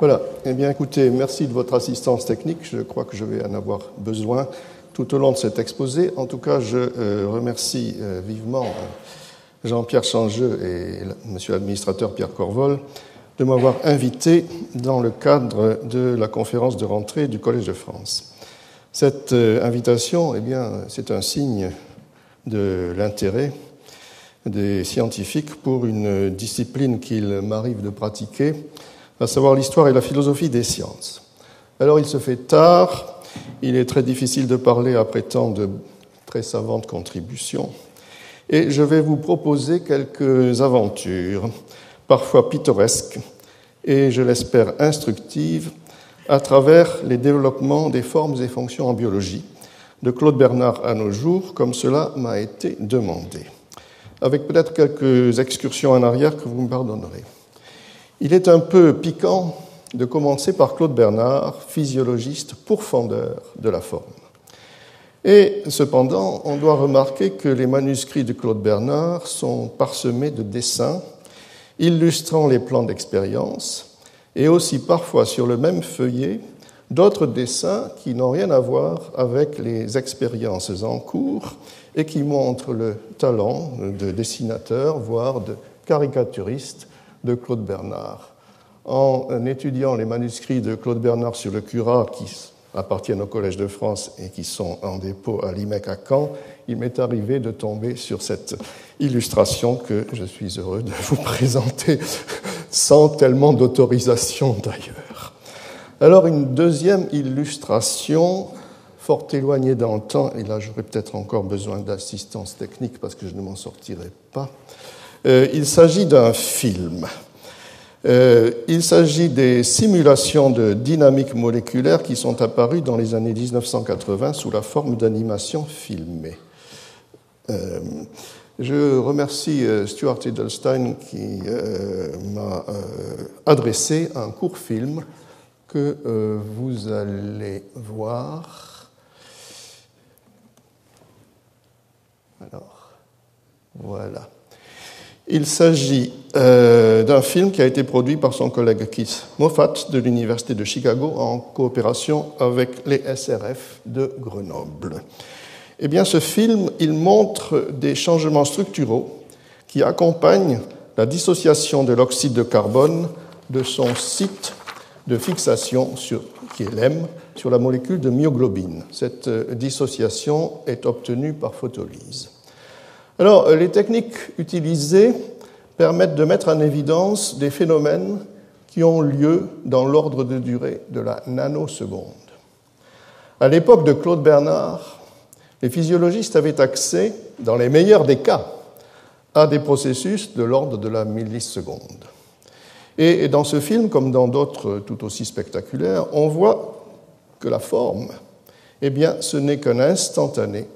Voilà. Eh bien, écoutez, merci de votre assistance technique. Je crois que je vais en avoir besoin tout au long de cet exposé. En tout cas, je euh, remercie euh, vivement euh, Jean-Pierre Changeux et Monsieur l'administrateur Pierre Corvol de m'avoir invité dans le cadre de la conférence de rentrée du Collège de France. Cette invitation, eh bien, c'est un signe de l'intérêt des scientifiques pour une discipline qu'il m'arrive de pratiquer à savoir l'histoire et la philosophie des sciences. Alors il se fait tard, il est très difficile de parler après tant de très savantes contributions, et je vais vous proposer quelques aventures, parfois pittoresques, et je l'espère instructives, à travers les développements des formes et fonctions en biologie, de Claude Bernard à nos jours, comme cela m'a été demandé, avec peut-être quelques excursions en arrière que vous me pardonnerez. Il est un peu piquant de commencer par Claude Bernard, physiologiste pourfendeur de la forme. Et cependant, on doit remarquer que les manuscrits de Claude Bernard sont parsemés de dessins illustrant les plans d'expérience et aussi parfois sur le même feuillet d'autres dessins qui n'ont rien à voir avec les expériences en cours et qui montrent le talent de dessinateur, voire de caricaturiste de Claude Bernard. En étudiant les manuscrits de Claude Bernard sur le curat qui appartiennent au Collège de France et qui sont en dépôt à l'IMEC à Caen, il m'est arrivé de tomber sur cette illustration que je suis heureux de vous présenter sans tellement d'autorisation d'ailleurs. Alors une deuxième illustration fort éloignée dans le temps, et là j'aurais peut-être encore besoin d'assistance technique parce que je ne m'en sortirai pas. Euh, il s'agit d'un film. Euh, il s'agit des simulations de dynamique moléculaire qui sont apparues dans les années 1980 sous la forme d'animation filmée. Euh, je remercie Stuart Edelstein qui m'a adressé un court film que vous allez voir. Alors, voilà. Il s'agit euh, d'un film qui a été produit par son collègue Keith Moffat de l'Université de Chicago en coopération avec les SRF de Grenoble. Eh bien, ce film, il montre des changements structuraux qui accompagnent la dissociation de l'oxyde de carbone de son site de fixation, sur, qui est l'M, sur la molécule de myoglobine. Cette euh, dissociation est obtenue par photolyse. Alors, euh, les techniques utilisées permettent de mettre en évidence des phénomènes qui ont lieu dans l'ordre de durée de la nanoseconde. À l'époque de Claude Bernard, les physiologistes avaient accès, dans les meilleurs des cas, à des processus de l'ordre de la milliseconde. Et dans ce film, comme dans d'autres tout aussi spectaculaires, on voit que la forme, eh bien, ce n'est qu'un instantané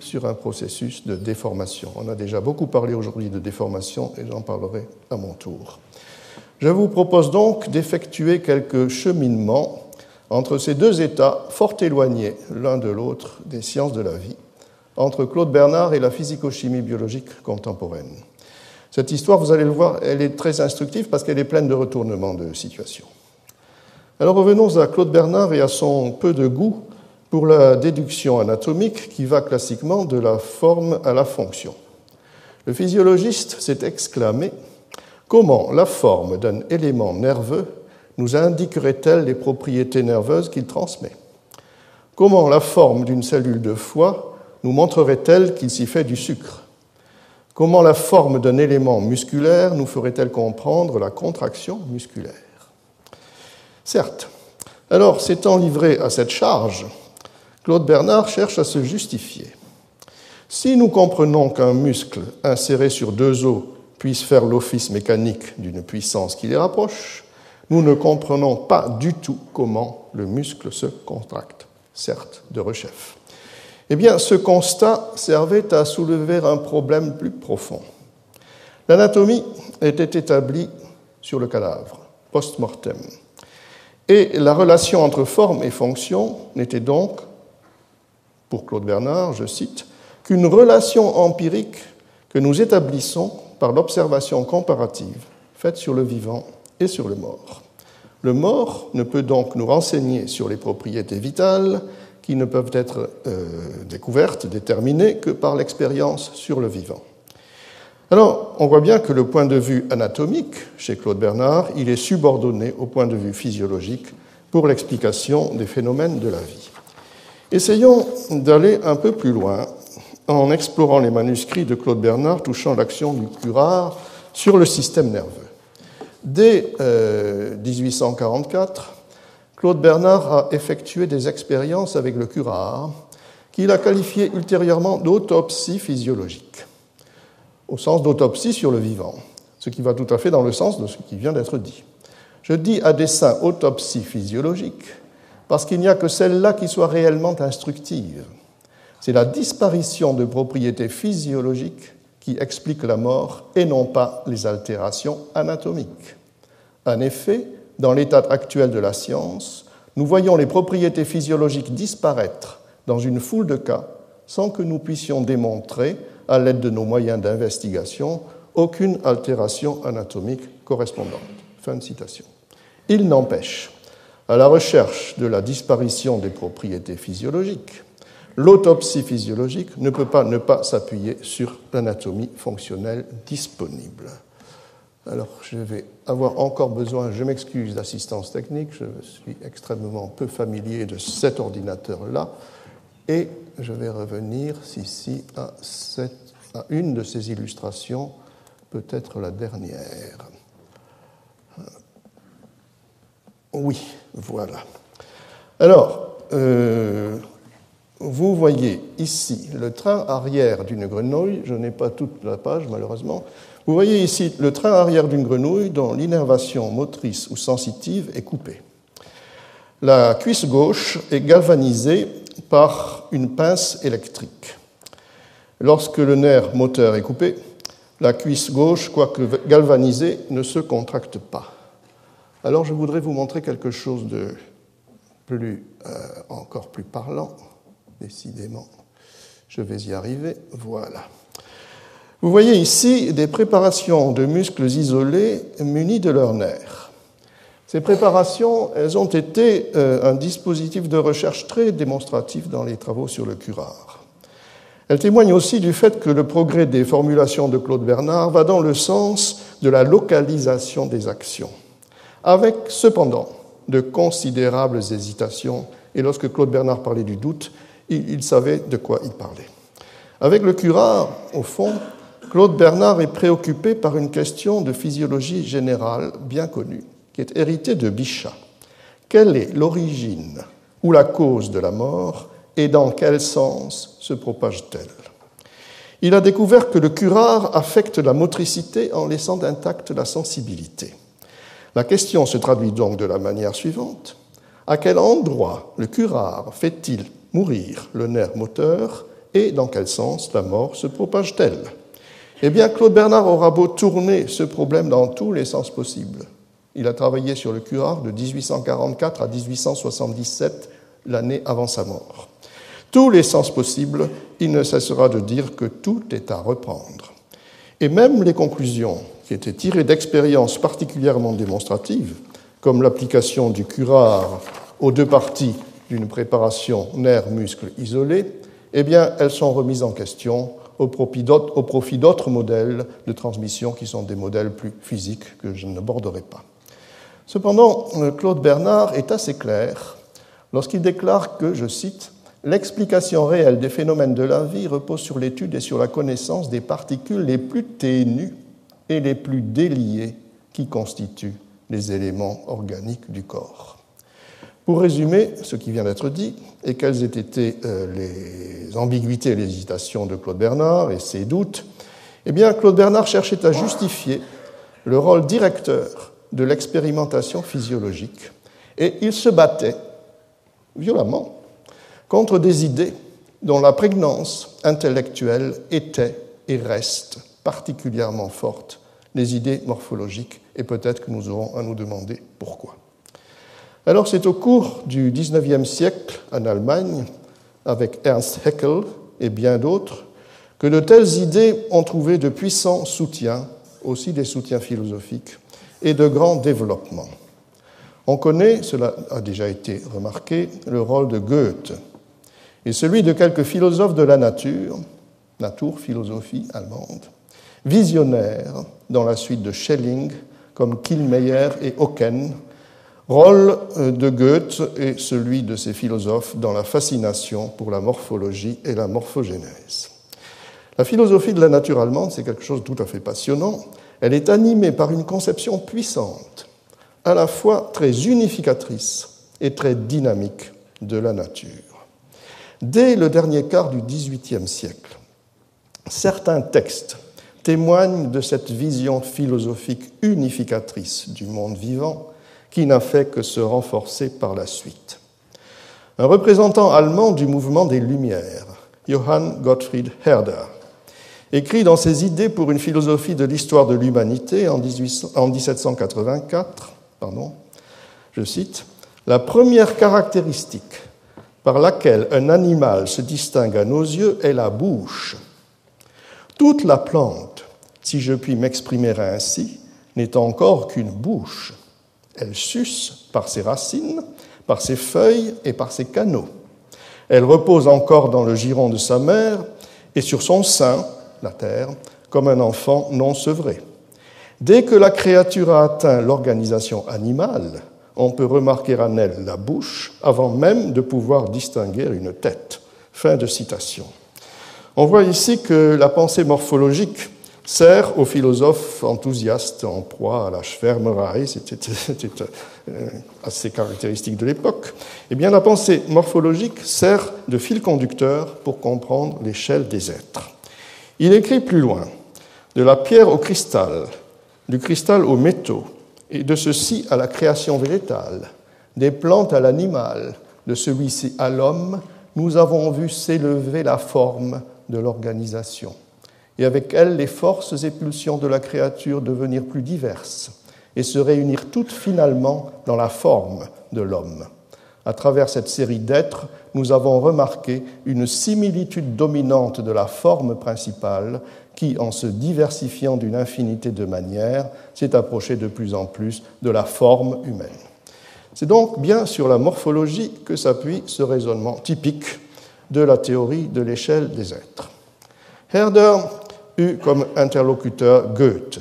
sur un processus de déformation. On a déjà beaucoup parlé aujourd'hui de déformation et j'en parlerai à mon tour. Je vous propose donc d'effectuer quelques cheminements entre ces deux états fort éloignés l'un de l'autre des sciences de la vie, entre Claude Bernard et la physico-chimie biologique contemporaine. Cette histoire, vous allez le voir, elle est très instructive parce qu'elle est pleine de retournements de situation. Alors revenons à Claude Bernard et à son peu de goût pour la déduction anatomique qui va classiquement de la forme à la fonction. Le physiologiste s'est exclamé Comment la forme d'un élément nerveux nous indiquerait-elle les propriétés nerveuses qu'il transmet? Comment la forme d'une cellule de foie nous montrerait-elle qu'il s'y fait du sucre? Comment la forme d'un élément musculaire nous ferait-elle comprendre la contraction musculaire? Certes, alors s'étant livré à cette charge, Claude Bernard cherche à se justifier. Si nous comprenons qu'un muscle inséré sur deux os puisse faire l'office mécanique d'une puissance qui les rapproche, nous ne comprenons pas du tout comment le muscle se contracte, certes de rechef. Eh bien, ce constat servait à soulever un problème plus profond. L'anatomie était établie sur le cadavre, post-mortem, et la relation entre forme et fonction n'était donc pour Claude Bernard, je cite, qu'une relation empirique que nous établissons par l'observation comparative faite sur le vivant et sur le mort. Le mort ne peut donc nous renseigner sur les propriétés vitales qui ne peuvent être euh, découvertes, déterminées que par l'expérience sur le vivant. Alors, on voit bien que le point de vue anatomique, chez Claude Bernard, il est subordonné au point de vue physiologique pour l'explication des phénomènes de la vie. Essayons d'aller un peu plus loin en explorant les manuscrits de Claude Bernard touchant l'action du curare sur le système nerveux. Dès 1844, euh, Claude Bernard a effectué des expériences avec le curare qu'il a qualifié ultérieurement d'autopsie physiologique, au sens d'autopsie sur le vivant, ce qui va tout à fait dans le sens de ce qui vient d'être dit. Je dis à dessein autopsie physiologique parce qu'il n'y a que celle-là qui soit réellement instructive. C'est la disparition de propriétés physiologiques qui explique la mort et non pas les altérations anatomiques. En effet, dans l'état actuel de la science, nous voyons les propriétés physiologiques disparaître dans une foule de cas sans que nous puissions démontrer, à l'aide de nos moyens d'investigation, aucune altération anatomique correspondante. Fin de citation. Il n'empêche à la recherche de la disparition des propriétés physiologiques, l'autopsie physiologique ne peut pas ne pas s'appuyer sur l'anatomie fonctionnelle disponible. Alors, je vais avoir encore besoin, je m'excuse d'assistance technique, je suis extrêmement peu familier de cet ordinateur-là, et je vais revenir ici à, à une de ces illustrations, peut-être la dernière. Oui, voilà. Alors, euh, vous voyez ici le train arrière d'une grenouille, je n'ai pas toute la page malheureusement, vous voyez ici le train arrière d'une grenouille dont l'innervation motrice ou sensitive est coupée. La cuisse gauche est galvanisée par une pince électrique. Lorsque le nerf moteur est coupé, la cuisse gauche, quoique galvanisée, ne se contracte pas. Alors je voudrais vous montrer quelque chose de plus, euh, encore plus parlant, décidément. Je vais y arriver. Voilà. Vous voyez ici des préparations de muscles isolés munis de leurs nerfs. Ces préparations, elles ont été euh, un dispositif de recherche très démonstratif dans les travaux sur le curare. Elles témoignent aussi du fait que le progrès des formulations de Claude Bernard va dans le sens de la localisation des actions avec cependant de considérables hésitations, et lorsque Claude Bernard parlait du doute, il, savait de quoi il parlait. Avec le curare, au fond, Claude Bernard est préoccupé par une question de physiologie générale bien connue, qui est héritée de Bichat. Quelle est l'origine ou la cause de la mort et dans quel sens se propage-t-elle? Il a découvert que le curare affecte la motricité en laissant intacte la sensibilité. La question se traduit donc de la manière suivante. À quel endroit le curare fait-il mourir le nerf moteur et dans quel sens la mort se propage-t-elle? Eh bien, Claude Bernard aura beau tourner ce problème dans tous les sens possibles. Il a travaillé sur le curare de 1844 à 1877, l'année avant sa mort. Tous les sens possibles, il ne cessera de dire que tout est à reprendre. Et même les conclusions qui étaient tirées d'expériences particulièrement démonstratives, comme l'application du curare aux deux parties d'une préparation nerf-muscle isolée, eh bien, elles sont remises en question au profit d'autres modèles de transmission qui sont des modèles plus physiques que je n'aborderai pas. Cependant, Claude Bernard est assez clair lorsqu'il déclare que, je cite, L'explication réelle des phénomènes de la vie repose sur l'étude et sur la connaissance des particules les plus ténues et les plus déliés qui constituent les éléments organiques du corps. Pour résumer ce qui vient d'être dit, et quelles aient été euh, les ambiguïtés et les hésitations de Claude Bernard et ses doutes, eh bien, Claude Bernard cherchait à justifier le rôle directeur de l'expérimentation physiologique, et il se battait violemment contre des idées dont la prégnance intellectuelle était et reste particulièrement forte les idées morphologiques, et peut-être que nous aurons à nous demander pourquoi. Alors c'est au cours du XIXe siècle en Allemagne, avec Ernst Haeckel et bien d'autres, que de telles idées ont trouvé de puissants soutiens, aussi des soutiens philosophiques, et de grands développements. On connaît, cela a déjà été remarqué, le rôle de Goethe et celui de quelques philosophes de la nature, Natur, philosophie allemande, visionnaires dans la suite de Schelling comme Kielmeyer et Ocken, rôle euh, de Goethe et celui de ces philosophes dans la fascination pour la morphologie et la morphogénèse. La philosophie de la nature allemande, c'est quelque chose de tout à fait passionnant. Elle est animée par une conception puissante, à la fois très unificatrice et très dynamique de la nature. Dès le dernier quart du XVIIIe siècle, certains textes témoignent de cette vision philosophique unificatrice du monde vivant qui n'a fait que se renforcer par la suite. Un représentant allemand du mouvement des Lumières, Johann Gottfried Herder, écrit dans ses idées pour une philosophie de l'histoire de l'humanité en 1784, pardon, je cite, La première caractéristique par laquelle un animal se distingue à nos yeux est la bouche. Toute la plante, si je puis m'exprimer ainsi, n'est encore qu'une bouche. Elle suce par ses racines, par ses feuilles et par ses canaux. Elle repose encore dans le giron de sa mère et sur son sein, la terre, comme un enfant non sevré. Dès que la créature a atteint l'organisation animale, on peut remarquer en elle la bouche avant même de pouvoir distinguer une tête. Fin de citation. On voit ici que la pensée morphologique sert aux philosophes enthousiastes en proie à la Schwärmerei, c'était euh, assez caractéristique de l'époque. Eh bien, la pensée morphologique sert de fil conducteur pour comprendre l'échelle des êtres. Il écrit plus loin de la pierre au cristal, du cristal aux métaux, et de ceci à la création végétale, des plantes à l'animal, de celui-ci à l'homme, nous avons vu s'élever la forme de l'organisation, et avec elle les forces et pulsions de la créature devenir plus diverses et se réunir toutes finalement dans la forme de l'homme. À travers cette série d'êtres, nous avons remarqué une similitude dominante de la forme principale qui, en se diversifiant d'une infinité de manières, s'est approché de plus en plus de la forme humaine. C'est donc bien sur la morphologie que s'appuie ce raisonnement typique de la théorie de l'échelle des êtres. Herder eut comme interlocuteur Goethe.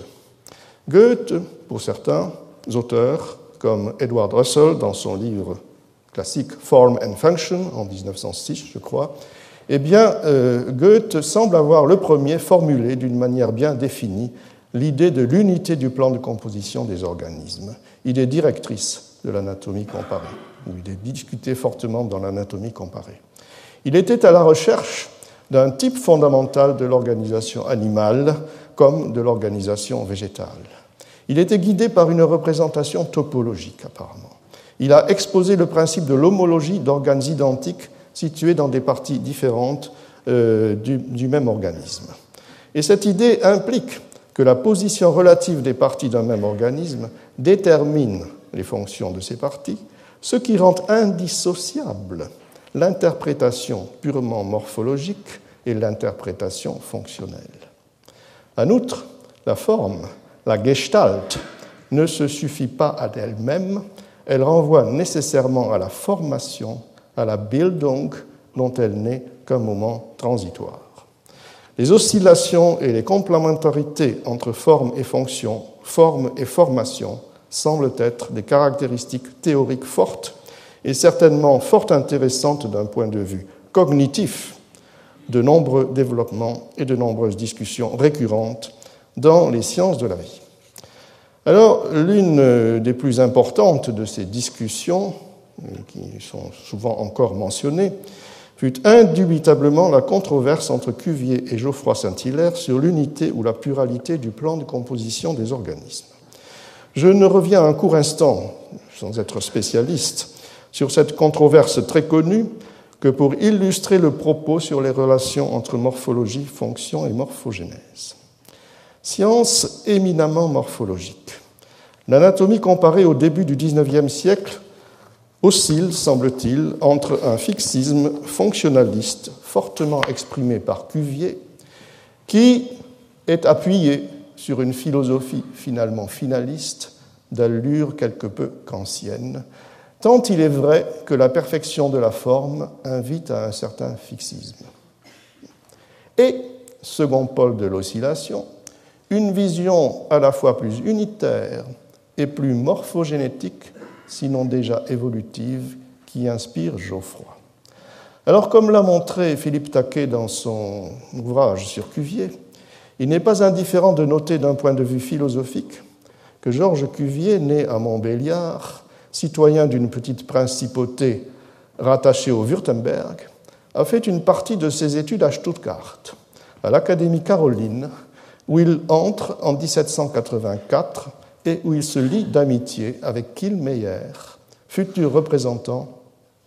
Goethe, pour certains auteurs, comme Edward Russell dans son livre classique Form and Function en 1906, je crois, eh bien, euh, Goethe semble avoir le premier formulé d'une manière bien définie l'idée de l'unité du plan de composition des organismes, idée directrice de l'anatomie comparée, ou il est discuté fortement dans l'anatomie comparée. Il était à la recherche d'un type fondamental de l'organisation animale comme de l'organisation végétale. Il était guidé par une représentation topologique, apparemment. Il a exposé le principe de l'homologie d'organes identiques situés dans des parties différentes euh, du, même organisme. Et cette idée implique que la position relative des parties d'un même organisme détermine les fonctions de ces parties, ce qui rend indissociable l'interprétation purement morphologique et l'interprétation fonctionnelle. En outre, la forme, la gestalt, ne se suffit pas à elle-même, elle renvoie nécessairement à la formation à la Bildung dont elle n'est qu'un moment transitoire. Les oscillations et les complémentarités entre forme et fonction, forme et formation semblent être des caractéristiques théoriques fortes et certainement fort intéressantes d'un point de vue cognitif de nombreux développements et de nombreuses discussions récurrentes dans les sciences de la vie. Alors, l'une des plus importantes de ces discussions qui sont souvent encore mentionnés, fut indubitablement la controverse entre Cuvier et Geoffroy Saint-Hilaire sur l'unité ou la pluralité du plan de composition des organismes. Je ne reviens un court instant, sans être spécialiste, sur cette controverse très connue que pour illustrer le propos sur les relations entre morphologie, fonction et morphogénèse. Science éminemment morphologique. L'anatomie comparée au début du XIXe siècle oscille, semble-t-il, entre un fixisme fonctionnaliste fortement exprimé par Cuvier, qui est appuyé sur une philosophie finalement finaliste d'allure quelque peu kantienne, tant il est vrai que la perfection de la forme invite à un certain fixisme. Et, second pôle de l'oscillation, une vision à la fois plus unitaire et plus morphogénétique, sinon déjà évolutive, qui inspire Geoffroy. Alors, comme l'a montré Philippe Taquet dans son ouvrage sur Cuvier, il n'est pas indifférent de noter d'un point de vue philosophique que Georges Cuvier, né à Montbéliard, citoyen d'une petite principauté rattachée au Württemberg, a fait une partie de ses études à Stuttgart, à l'Académie Caroline, où il entre en 1784 et où il se lie d'amitié avec Kielmeyer, futur représentant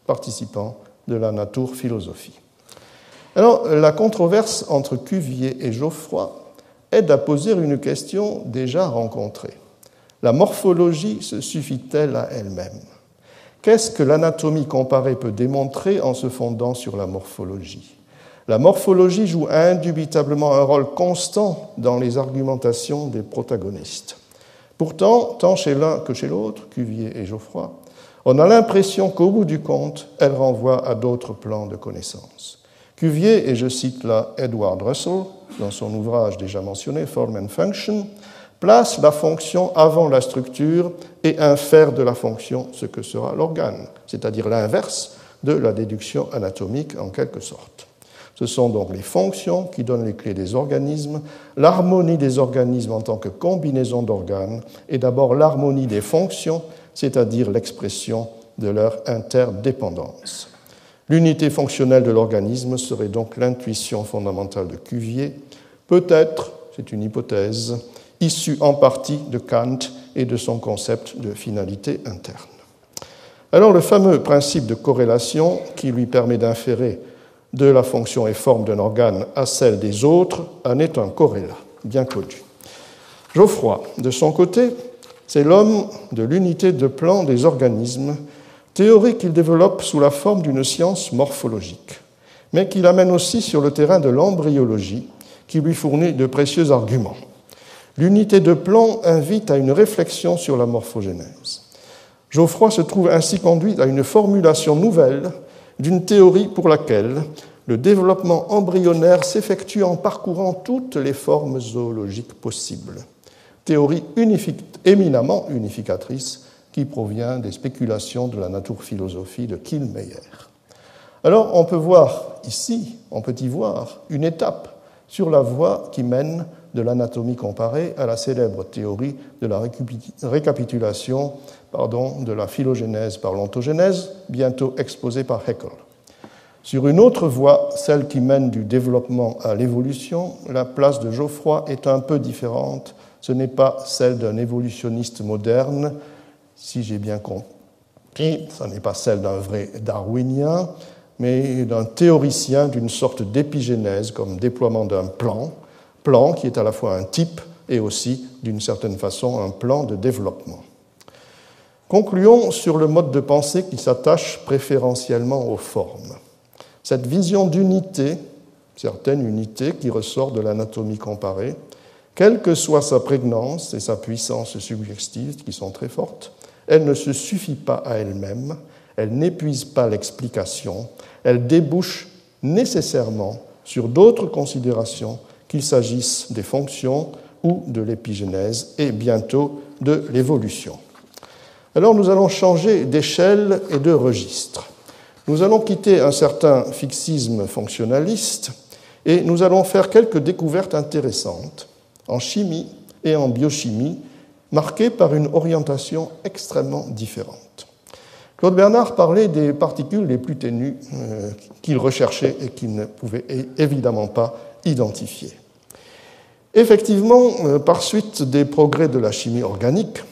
participant de la naturphilosophie. Alors, la controverse entre Cuvier et Geoffroy aide à poser une question déjà rencontrée. La morphologie se suffit-elle à elle-même? Qu'est-ce que l'anatomie comparée peut démontrer en se fondant sur la morphologie? La morphologie joue indubitablement un rôle constant dans les argumentations des protagonistes. Pourtant, tant chez l'un que chez l'autre, Cuvier et Geoffroy, on a l'impression qu'au bout du compte, elle renvoie à d'autres plans de connaissance. Cuvier, et je cite là Edward Russell dans son ouvrage déjà mentionné, Form and Function, place la fonction avant la structure et infère de la fonction ce que sera l'organe, c'est-à-dire l'inverse de la déduction anatomique en quelque sorte. Ce sont donc les fonctions qui donnent les clés des organismes, l'harmonie des organismes en tant que combinaison d'organes, et d'abord l'harmonie des fonctions c'est-à-dire l'expression de leur interdépendance. L'unité fonctionnelle de l'organisme serait donc l'intuition fondamentale de Cuvier, peut-être, c'est une hypothèse, issue en partie de Kant et de son concept de finalité interne. Alors le fameux principe de corrélation qui lui permet d'inférer de la fonction et forme d'un organe à celle des autres en est un corrélat, bien connu. Geoffroy, de son côté, c'est l'homme de l'unité de plan des organismes, théorie qu'il développe sous la forme d'une science morphologique, mais qu'il amène aussi sur le terrain de l'embryologie, qui lui fournit de précieux arguments. L'unité de plan invite à une réflexion sur la morphogénèse. Geoffroy se trouve ainsi conduit à une formulation nouvelle d'une théorie pour laquelle le développement embryonnaire s'effectue en parcourant toutes les formes zoologiques possibles théorie éminemment unificatrice qui provient des spéculations de la naturphilosophie de Kielmeyer. Alors on peut voir ici, on peut y voir une étape sur la voie qui mène de l'anatomie comparée à la célèbre théorie de la récapitulation pardon, de la phylogénèse par l'ontogénèse, bientôt exposée par Haeckel. Sur une autre voie, celle qui mène du développement à l'évolution, la place de Geoffroy est un peu différente ce n'est pas celle d'un évolutionniste moderne, si j'ai bien compris, ce n'est pas celle d'un vrai darwinien, mais d'un théoricien d'une sorte d'épigénèse comme déploiement d'un plan, plan qui est à la fois un type et aussi, d'une certaine façon, un plan de développement. Concluons sur le mode de pensée qui s'attache préférentiellement aux formes. Cette vision d'unité, certaine unité qui ressort de l'anatomie comparée, quelle que soit sa prégnance et sa puissance subjective, qui sont très fortes, elle ne se suffit pas à elle-même, elle n'épuise pas l'explication, elle débouche nécessairement sur d'autres considérations, qu'il s'agisse des fonctions ou de l'épigénèse et bientôt de l'évolution. Alors nous allons changer d'échelle et de registre. Nous allons quitter un certain fixisme fonctionnaliste et nous allons faire quelques découvertes intéressantes en chimie et en biochimie, marquées par une orientation extrêmement différente. Claude Bernard parlait des particules les plus ténues euh, qu'il recherchait et qu'il ne pouvait évidemment pas Effectivement, euh, par suite des progrès de la chimie organique,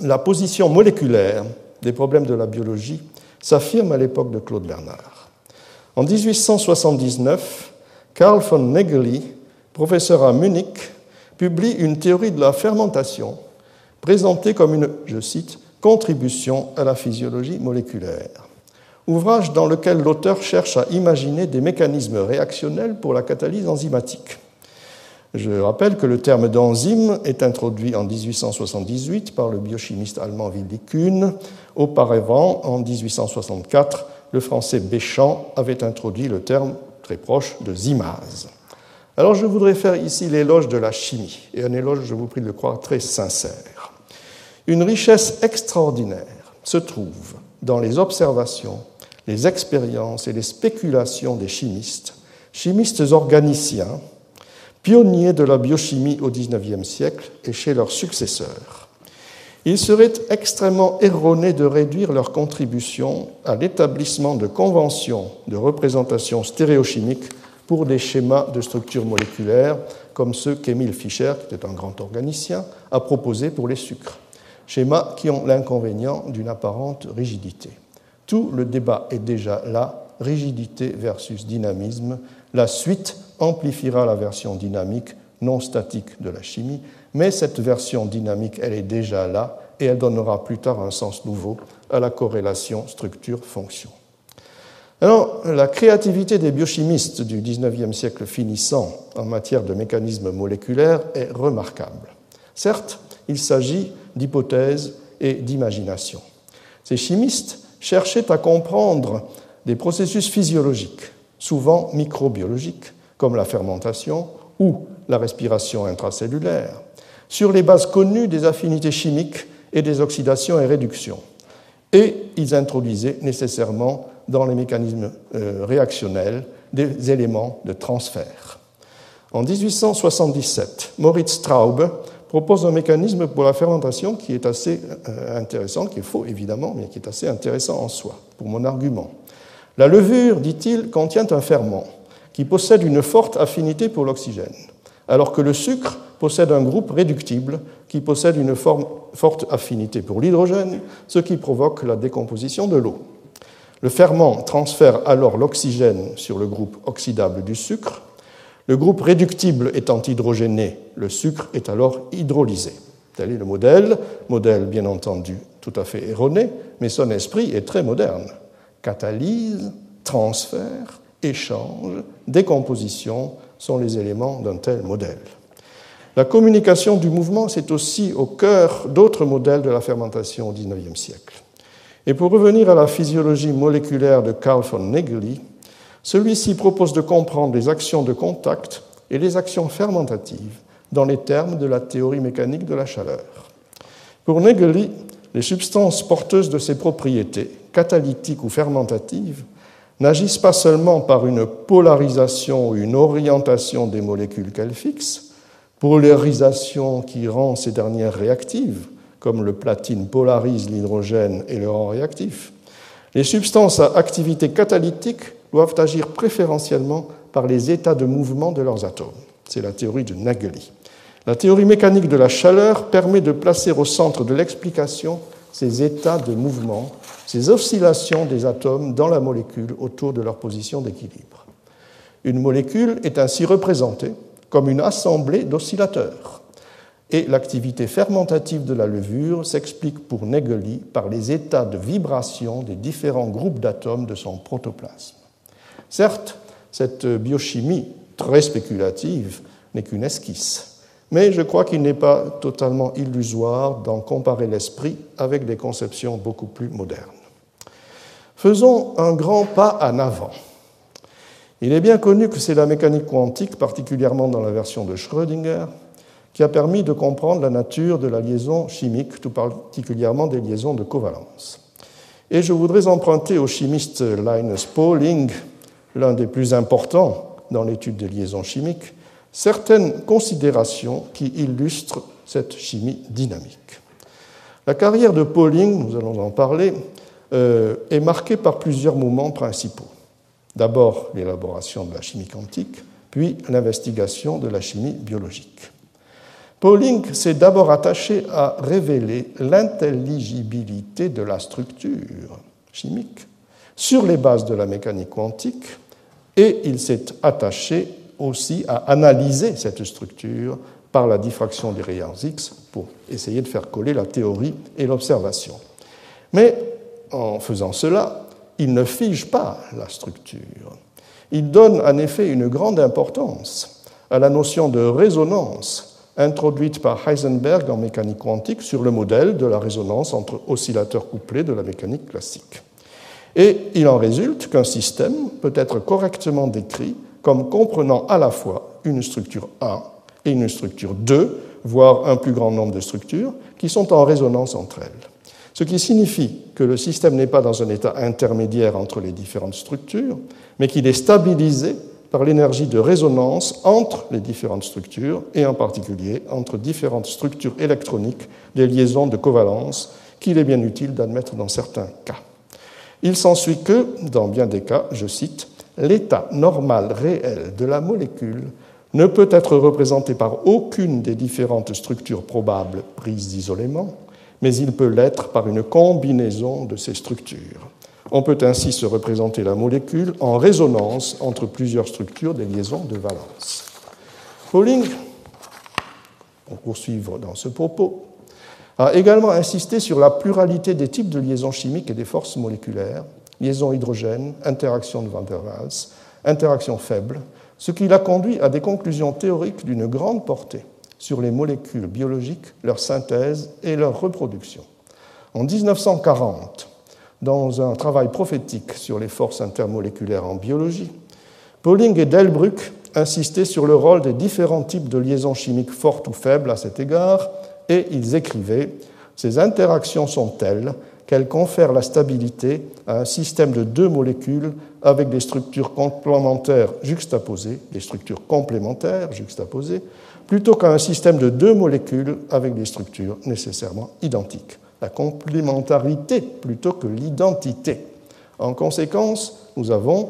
la position moléculaire des problèmes de la biologie s'affirme à l'époque de Claude Bernard. En 1879, Carl von Nägeli, professeur à Munich, publie une théorie de la fermentation présentée comme une, je cite, contribution à la physiologie moléculaire. Ouvrage dans lequel l'auteur cherche à imaginer des mécanismes réactionnels pour la catalyse enzymatique. Je rappelle que le terme d'enzyme est introduit en 1878 par le biochimiste allemand Willy Kuhn. Auparavant, en 1864, le français Béchamp avait introduit le terme très proche de zymase. Alors je voudrais faire ici l'éloge de la chimie, et un éloge, je vous prie de le croire, très sincère. Une richesse extraordinaire se trouve dans les observations, les expériences et les spéculations des chimistes, chimistes organiciens, pionniers de la biochimie au XIXe siècle et chez leurs successeurs. Il serait extrêmement erroné de réduire leur contribution à l'établissement de conventions de représentation stéréochimique pour des schémas de structure moléculaire comme ceux qu'Émile Fischer, qui était un grand organicien, a proposés pour les sucres, schémas qui ont l'inconvénient d'une apparente rigidité. Tout le débat est déjà là, rigidité versus dynamisme. La suite amplifiera la version dynamique non statique de la chimie, mais cette version dynamique, elle est déjà là et elle donnera plus tard un sens nouveau à la corrélation structure-fonction. Alors, la créativité des biochimistes du XIXe siècle finissant en matière de mécanismes moléculaires est remarquable. Certes, il s'agit d'hypothèses et d'imagination. Ces chimistes cherchaient à comprendre des processus physiologiques, souvent microbiologiques, comme la fermentation ou la respiration intracellulaire, sur les bases connues des affinités chimiques et des oxydations et réductions. Et ils introduisaient nécessairement dans les mécanismes euh, réactionnels des éléments de transfert. En 1877, Moritz Straub propose un mécanisme pour la fermentation qui est assez euh, intéressant, qui est faux évidemment, mais qui est assez intéressant en soi, pour mon argument. La levure, dit-il, contient un ferment qui possède une forte affinité pour l'oxygène, alors que le sucre possède un groupe réductible qui possède une forte affinité pour l'hydrogène, ce qui provoque la décomposition de l'eau. Le ferment transfère alors l'oxygène sur le groupe oxydable du sucre. Le groupe réductible étant hydrogéné, le sucre est alors hydrolysé. Tel est le modèle, modèle bien entendu tout à fait erroné, mais son esprit est très moderne. Catalyse, transfert, échange, décomposition sont les éléments d'un tel modèle. La communication du mouvement, c'est aussi au cœur d'autres modèles de la fermentation au XIXe siècle. Et pour revenir à la physiologie moléculaire de Carl von Nägeli, celui-ci propose de comprendre les actions de contact et les actions fermentatives dans les termes de la théorie mécanique de la chaleur. Pour Nägeli, les substances porteuses de ces propriétés, catalytiques ou fermentatives, n'agissent pas seulement par une polarisation ou une orientation des molécules qu'elles fixent, polarisation qui rend ces dernières réactives, comme le platine polarise l'hydrogène et le rend réactif. Les substances à activité catalytique doivent agir préférentiellement par les états de mouvement de leurs atomes. C'est la théorie de Nageli. La théorie mécanique de la chaleur permet de placer au centre de l'explication ces états de mouvement, ces oscillations des atomes dans la molécule autour de leur position d'équilibre. Une molécule est ainsi représentée comme une assemblée d'oscillateurs et l'activité fermentative de la levure s'explique pour Nägeli par les états de vibration des différents groupes d'atomes de son protoplasme. Certes, cette biochimie très spéculative n'est qu'une esquisse, mais je crois qu'il n'est pas totalement illusoire d'en comparer l'esprit avec des conceptions beaucoup plus modernes. Faisons un grand pas en avant. Il est bien connu que c'est la mécanique quantique, particulièrement dans la version de Schrödinger, qui a permis de comprendre la nature de la liaison chimique, tout particulièrement des liaisons de covalence. Et je voudrais emprunter au chimiste Linus Pauling, l'un des plus importants dans l'étude des liaisons chimiques, certaines considérations qui illustrent cette chimie dynamique. La carrière de Pauling, nous allons en parler, euh, est marquée par plusieurs moments principaux. D'abord l'élaboration de la chimie quantique, puis l'investigation de la chimie biologique. Pauling s'est d'abord attaché à révéler l'intelligibilité de la structure chimique sur les bases de la mécanique quantique et il s'est attaché aussi à analyser cette structure par la diffraction des rayons X pour essayer de faire coller la théorie et l'observation. Mais en faisant cela, il ne fige pas la structure. Il donne en effet une grande importance à la notion de résonance introduite par Heisenberg en mécanique quantique sur le modèle de la résonance entre oscillateurs couplés de la mécanique classique. Et il en résulte qu'un système peut être correctement décrit comme comprenant à la fois une structure 1 et une structure 2, voire un plus grand nombre de structures, qui sont en résonance entre elles. Ce qui signifie que le système n'est pas dans un état intermédiaire entre les différentes structures, mais qu'il est stabilisé par l'énergie de résonance entre les différentes structures, et en particulier entre différentes structures électroniques des liaisons de covalence qu'il est bien utile d'admettre dans certains cas. Il s'ensuit que, dans bien des cas, je cite, l'état normal réel de la molécule ne peut être représenté par aucune des différentes structures probables prises d'isolément, mais il peut l'être par une combinaison de ces structures. On peut ainsi se représenter la molécule en résonance entre plusieurs structures des liaisons de valence. Pauling, pour poursuivre dans ce propos, a également insisté sur la pluralité des types de liaisons chimiques et des forces moléculaires, liaisons hydrogène, interactions de Van der Waals, interactions faibles, ce qui l'a conduit à des conclusions théoriques d'une grande portée sur les molécules biologiques, leur synthèse et leur reproduction. En 1940, dans un travail prophétique sur les forces intermoléculaires en biologie, Pauling et Delbruck insistaient sur le rôle des différents types de liaisons chimiques fortes ou faibles à cet égard, et ils écrivaient Ces interactions sont telles qu'elles confèrent la stabilité à un système de deux molécules avec des structures complémentaires juxtaposées, des structures complémentaires juxtaposées, plutôt qu'à un système de deux molécules avec des structures nécessairement identiques. La complémentarité plutôt que l'identité. En conséquence, nous avons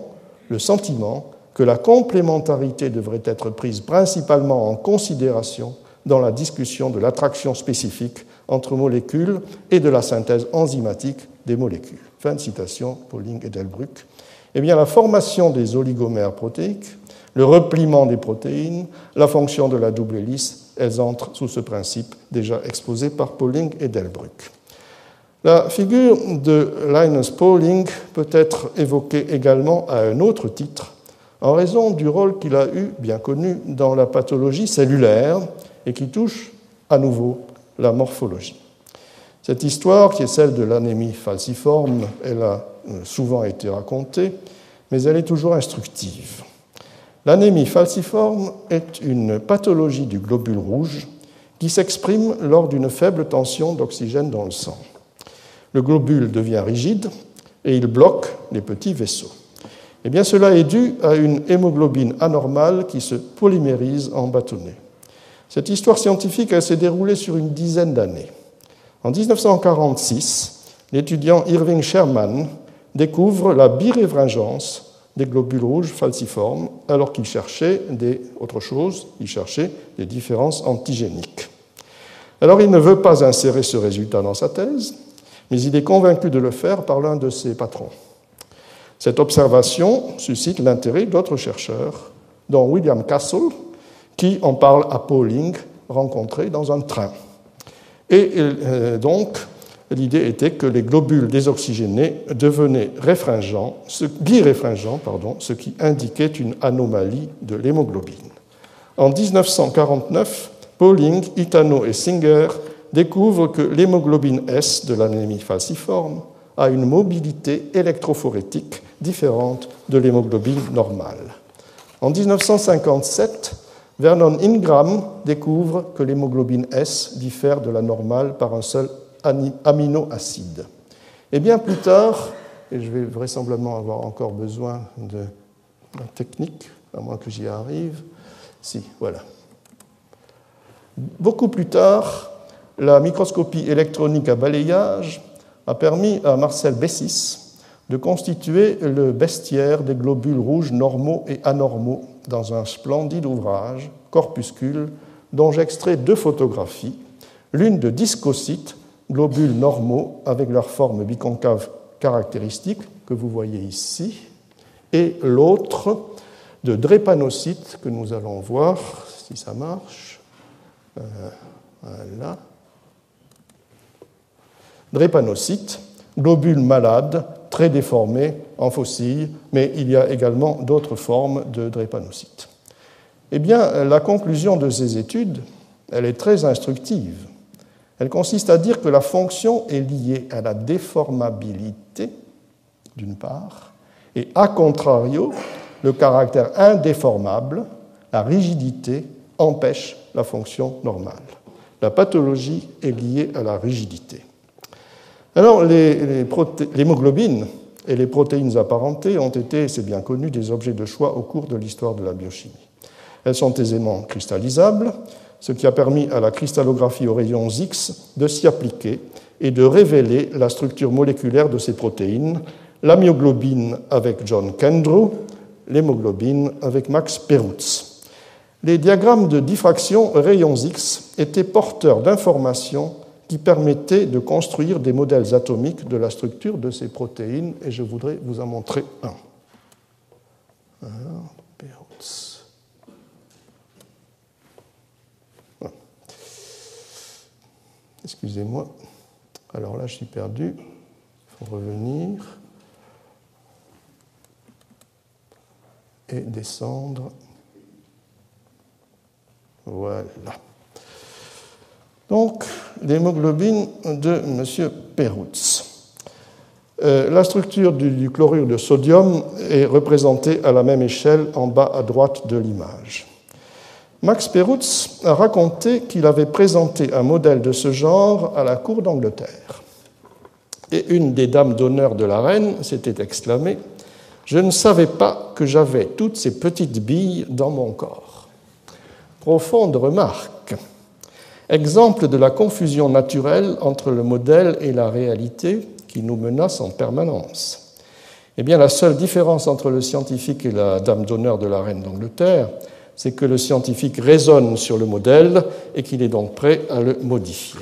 le sentiment que la complémentarité devrait être prise principalement en considération dans la discussion de l'attraction spécifique entre molécules et de la synthèse enzymatique des molécules. Fin de citation, Pauling et Delbruck. Eh bien, la formation des oligomères protéiques, le repliement des protéines, la fonction de la double hélice, elles entrent sous ce principe déjà exposé par Pauling et Delbruck. La figure de Linus Pauling peut être évoquée également à un autre titre, en raison du rôle qu'il a eu, bien connu, dans la pathologie cellulaire et qui touche à nouveau la morphologie. Cette histoire, qui est celle de l'anémie falciforme, elle a euh, souvent été racontée, mais elle est toujours instructive. L'anémie falciforme est une pathologie du globule rouge qui s'exprime lors d'une faible tension d'oxygène dans le sang. Le globule devient rigide et il bloque les petits vaisseaux. Eh bien, cela est dû à une hémoglobine anormale qui se polymérise en bâtonnet. Cette histoire scientifique s'est déroulée sur une dizaine d'années. En 1946, l'étudiant Irving Sherman découvre la biréfringence des globules rouges falciformes alors qu'il cherchait des, autre chose, il cherchait des différences antigéniques. Alors il ne veut pas insérer ce résultat dans sa thèse, mais il est convaincu de le faire par l'un de ses patrons. Cette observation suscite l'intérêt d'autres chercheurs, dont William Castle, qui en parle à Pauling, rencontré dans un train. Et euh, donc, l'idée était que les globules désoxygénés devenaient réfringents, ce, pardon, ce qui indiquait une anomalie de l'hémoglobine. En 1949, Pauling, Itano et Singer découvrent que l'hémoglobine S de l'anémie falciforme a une mobilité électrophorétique différente de l'hémoglobine normale. En 1957, Vernon Ingram découvre que l'hémoglobine S diffère de la normale par un seul aminoacide. Et bien plus tard, et je vais vraisemblablement avoir encore besoin de la technique, à moins que j'y arrive, si, voilà. Beaucoup plus tard, la microscopie électronique à balayage a permis à Marcel Bessis de constituer le bestiaire des globules rouges normaux et anormaux dans un splendide ouvrage, Corpuscule, dont j'extrais deux photographies, l'une de discocytes, globules normaux avec leur forme biconcave caractéristique, que vous voyez ici, et l'autre de drépanocytes, que nous allons voir si ça marche. Euh, voilà. Drépanocytes, globules malades très déformés en fossiles, mais il y a également d'autres formes de drépanocytes. Eh bien, la conclusion de ces études, elle est très instructive. Elle consiste à dire que la fonction est liée à la déformabilité, d'une part, et a contrario, le caractère indéformable, la rigidité, empêche la fonction normale. La pathologie est liée à la rigidité. Alors, l'hémoglobine et les protéines apparentées ont été, c'est bien connu, des objets de choix au cours de l'histoire de la biochimie. Elles sont aisément cristallisables, ce qui a permis à la cristallographie aux rayons X de s'y appliquer et de révéler la structure moléculaire de ces protéines, la myoglobine avec John Kendrew, l'hémoglobine avec Max Perutz. Les diagrammes de diffraction rayons X étaient porteurs d'informations qui permettait de construire des modèles atomiques de la structure de ces protéines, et je voudrais vous en montrer un. Excusez-moi. Alors là, je suis perdu. Il faut revenir. Et descendre. Voilà. Donc, l'hémoglobine de M. Perutz. Euh, la structure du, chlorure de sodium est représentée à la même échelle en bas à droite de l'image. Max Perutz a raconté qu'il avait présenté un modèle de ce genre à la cour d'Angleterre. Et une des dames d'honneur de la reine s'était exclamée Je ne savais pas que j'avais toutes ces petites billes dans mon corps. Profonde remarque exemple de la confusion naturelle entre le modèle et la réalité qui nous menace en permanence. Eh bien, la seule différence entre le scientifique et la dame d'honneur de la reine d'Angleterre, c'est que le scientifique raisonne sur le modèle et qu'il est donc prêt à le modifier.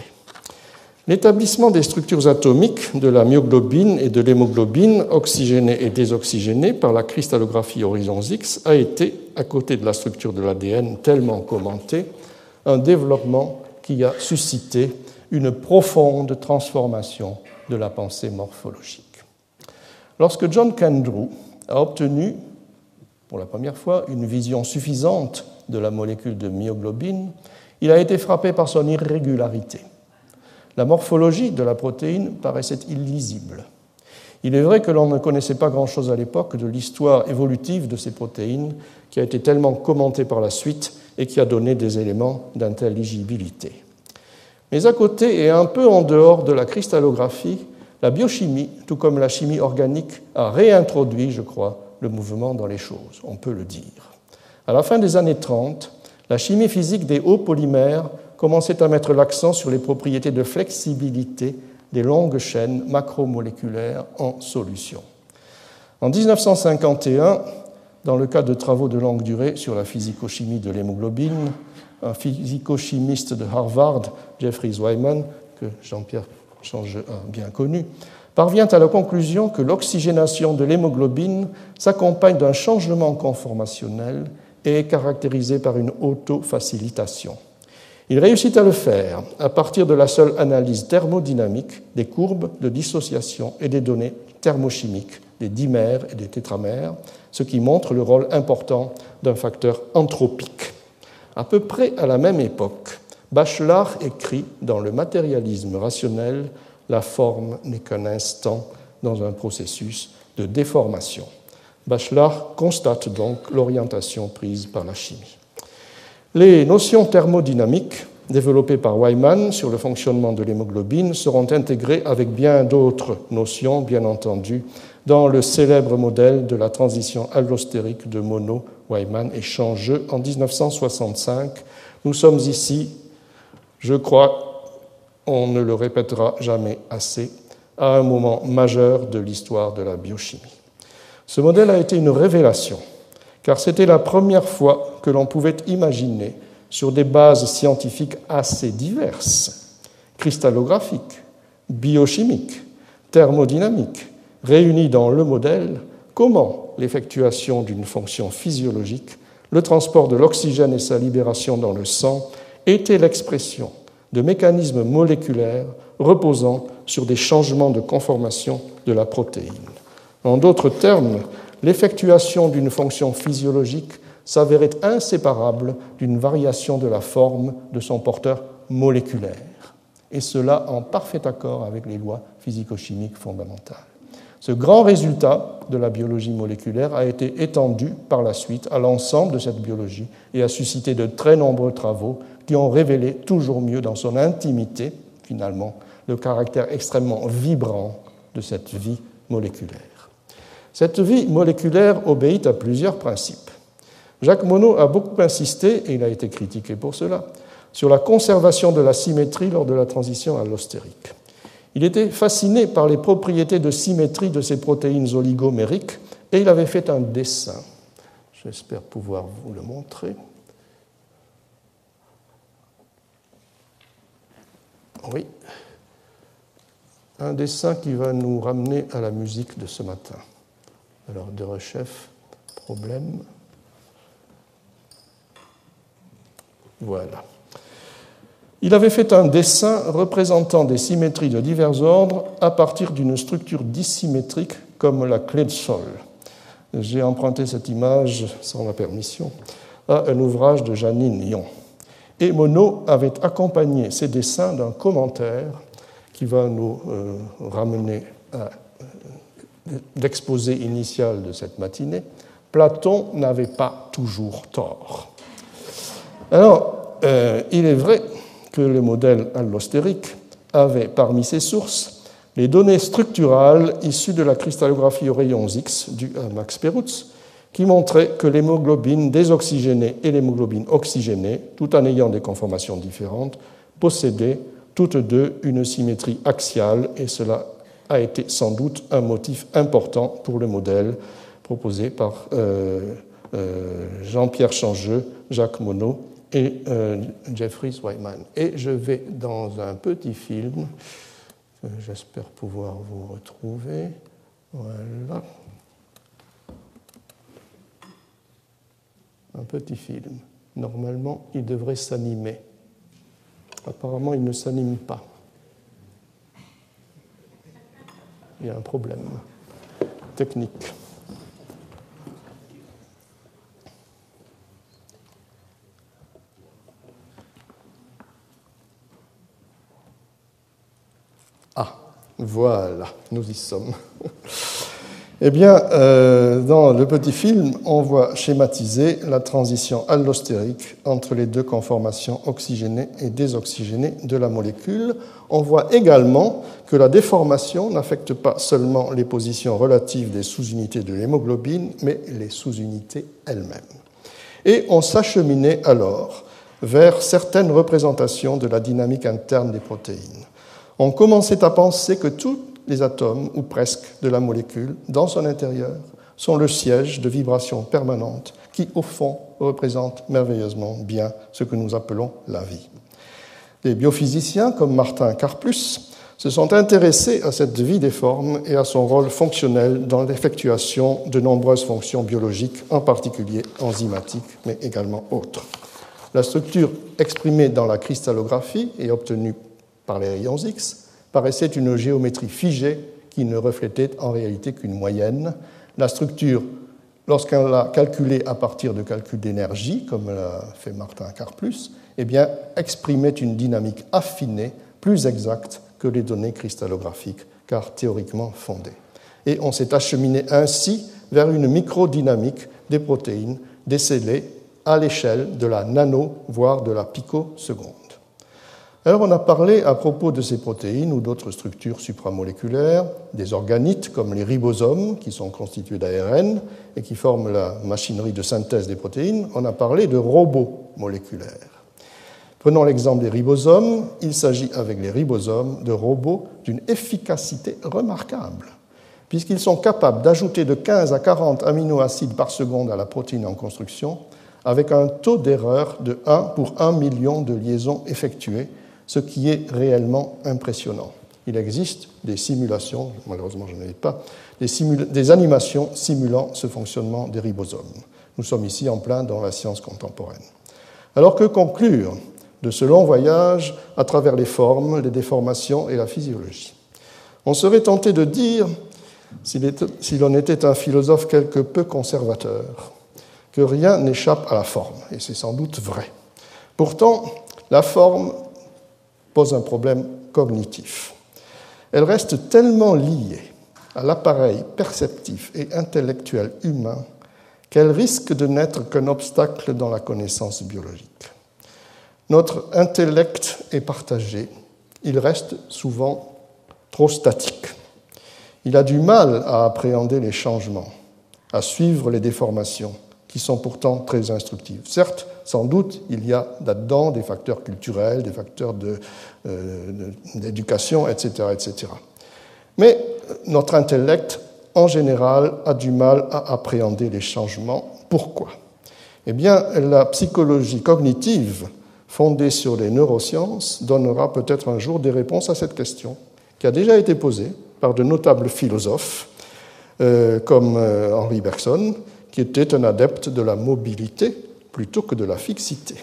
L'établissement des structures atomiques de la myoglobine et de l'hémoglobine, oxygénées et désoxygénées par la cristallographie horizons X, a été, à côté de la structure de l'ADN tellement commentée, un développement qui a suscité une profonde transformation de la pensée morphologique. Lorsque John Kendrew a obtenu pour la première fois une vision suffisante de la molécule de myoglobine, il a été frappé par son irrégularité. La morphologie de la protéine paraissait illisible. Il est vrai que l'on ne connaissait pas grand-chose à l'époque de l'histoire évolutive de ces protéines, qui a été tellement commentée par la suite et qui a donné des éléments d'intelligibilité. Mais à côté et un peu en dehors de la cristallographie, la biochimie, tout comme la chimie organique, a réintroduit, je crois, le mouvement dans les choses, on peut le dire. À la fin des années 30, la chimie physique des hauts polymères commençait à mettre l'accent sur les propriétés de flexibilité des longues chaînes macromoléculaires en solution. En 1951, dans le cadre de travaux de longue durée sur la physico-chimie de l'hémoglobine, un physico-chimiste de Harvard, Jeffrey Wyman, que Jean-Pierre Change a bien connu, parvient à la conclusion que l'oxygénation de l'hémoglobine s'accompagne d'un changement conformationnel et est caractérisée par une autofacilitation. Il réussit à le faire à partir de la seule analyse thermodynamique des courbes de dissociation et des données thermochimiques des dimères et des tétramères, ce qui montre le rôle important d'un facteur anthropique. À peu près à la même époque, Bachelard écrit dans le matérialisme rationnel La forme n'est qu'un instant dans un processus de déformation. Bachelard constate donc l'orientation prise par la chimie. Les notions thermodynamiques développées par Wyman sur le fonctionnement de l'hémoglobine seront intégrées avec bien d'autres notions, bien entendu, dans le célèbre modèle de la transition allostérique de Monod, Wyman et Changeux en 1965. Nous sommes ici, je crois, on ne le répétera jamais assez, à un moment majeur de l'histoire de la biochimie. Ce modèle a été une révélation, car c'était la première fois que l'on pouvait imaginer, sur des bases scientifiques assez diverses, cristallographiques, biochimiques, thermodynamiques, réunis dans le modèle, comment l'effectuation d'une fonction physiologique, le transport de l'oxygène et sa libération dans le sang était l'expression de mécanismes moléculaires reposant sur des changements de conformation de la protéine. En d'autres termes, l'effectuation d'une fonction physiologique s'avérait inséparable d'une variation de la forme de son porteur moléculaire, et cela en parfait accord avec les lois physico-chimiques fondamentales. Ce grand résultat de la biologie moléculaire a été étendu par la suite à l'ensemble de cette biologie et a suscité de très nombreux travaux qui ont révélé toujours mieux dans son intimité, finalement, le caractère extrêmement vibrant de cette vie moléculaire. Cette vie moléculaire obéit à plusieurs principes. Jacques Monod a beaucoup insisté, et il a été critiqué pour cela, sur la conservation de la symétrie lors de la transition à. Il était fasciné par les propriétés de symétrie de ces protéines oligomériques et il avait fait un dessin. J'espère pouvoir vous le montrer. Oui. Un dessin qui va nous ramener à la musique de ce matin. Alors, de rechef, problème. Voilà. Il avait fait un dessin représentant des symétries de divers ordres à partir d'une structure dissymétrique comme la clé de sol. J'ai emprunté cette image, sans la permission, à un ouvrage de Janine Lyon. Et Monod avait accompagné ces dessins d'un commentaire qui va nous euh, ramener à euh, l'exposé initial de cette matinée. Platon n'avait pas toujours tort. Alors, euh, il est vrai que le modèle allostérique avait parmi ses sources les données structurales issues de la cristallographie aux rayons X du Max Perutz, qui montraient que l'hémoglobine désoxygénée et l'hémoglobine oxygénée, tout en ayant des conformations différentes, possédaient toutes deux une symétrie axiale, et cela a été sans doute un motif important pour le modèle proposé par euh, euh, Jean-Pierre Changeux, Jacques Monod et euh, Jeffrey Wyman. Et je vais dans un petit film, euh, j'espère pouvoir vous retrouver. Voilà. Un petit film. Normalement, il devrait s'animer. Apparemment, il ne s'anime pas. Il y a un problème technique. Voilà, nous y sommes. eh bien, euh, dans le petit film, on voit schématiser la transition allostérique entre les deux conformations oxygénées et désoxygénées de la molécule. On voit également que la déformation n'affecte pas seulement les positions relatives des sous-unités de l'hémoglobine, mais les sous-unités elles-mêmes. Et on s'acheminait alors vers certaines représentations de la dynamique interne des protéines on commençait à penser que tous les atomes, ou presque, de la molécule, dans son intérieur, sont le siège de vibrations permanentes qui, au fond, représentent merveilleusement bien ce que nous appelons la vie. Les biophysiciens, comme Martin Karplus, se sont intéressés à cette vie des formes et à son rôle fonctionnel dans l'effectuation de nombreuses fonctions biologiques, en particulier enzymatiques, mais également autres. La structure exprimée dans la cristallographie et obtenue par les rayons X paraissait une géométrie figée qui ne reflétait en réalité qu'une moyenne. La structure, lorsqu'on l'a calculée à partir de calculs d'énergie, comme l'a fait Martin Karplus, eh exprimait une dynamique affinée, plus exacte que les données cristallographiques, car théoriquement fondées. Et on s'est acheminé ainsi vers une microdynamique des protéines décelées à l'échelle de la nano, voire de la picoseconde. Alors on a parlé à propos de ces protéines ou d'autres structures supramoléculaires, des organites comme les ribosomes qui sont constitués d'ARN et qui forment la machinerie de synthèse des protéines, on a parlé de robots moléculaires. Prenons l'exemple des ribosomes, il s'agit avec les ribosomes de robots d'une efficacité remarquable, puisqu'ils sont capables d'ajouter de 15 à 40 aminoacides par seconde à la protéine en construction, avec un taux d'erreur de 1 pour 1 million de liaisons effectuées, ce qui est réellement impressionnant. Il existe des simulations, malheureusement je n'en ai pas, des, animations simulant ce fonctionnement des ribosomes. Nous sommes ici en plein dans la science contemporaine. Alors que conclure de ce long voyage à travers les formes, les déformations et la physiologie? On serait tenté de dire, si l'on était un philosophe quelque peu conservateur, que rien n'échappe à la forme, et c'est sans doute vrai. Pourtant, la forme pose un problème cognitif. Elle reste tellement liée à l'appareil perceptif et intellectuel humain qu'elle risque de n'être qu'un obstacle dans la connaissance biologique. Notre intellect est partagé, il reste souvent trop statique. Il a du mal à appréhender les changements, à suivre les déformations, qui sont pourtant très instructives. Certes, sans doute, il y a là-dedans des facteurs culturels, des facteurs euh, d'éducation, etc., etc. Mais notre intellect, en général, a du mal à appréhender les changements. Pourquoi? Eh bien, la psychologie cognitive, fondée sur les neurosciences, donnera peut-être un jour des réponses à cette question, qui a déjà été posée par de notables philosophes, euh, comme euh, Henri Bergson, qui était un adepte de la mobilité plutôt que de la fixité.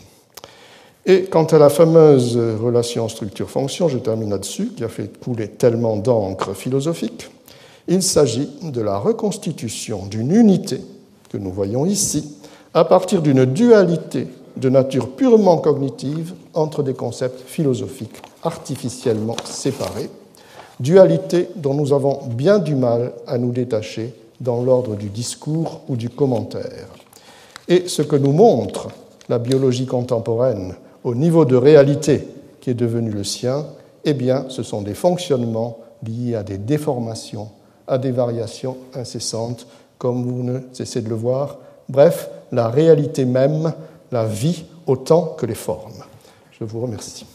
Et quant à la fameuse relation structure-fonction, je termine là-dessus, qui a fait couler tellement d'encre philosophique, il s'agit de la reconstitution d'une unité que nous voyons ici à partir d'une dualité de nature purement cognitive entre des concepts philosophiques artificiellement séparés, dualité dont nous avons bien du mal à nous détacher dans l'ordre du discours ou du commentaire. Et ce que nous montre la biologie contemporaine au niveau de réalité qui est devenu le sien, eh bien, ce sont des fonctionnements liés à des déformations, à des variations incessantes, comme vous ne cessez de le voir. Bref, la réalité même, la vie autant que les formes. Je vous remercie.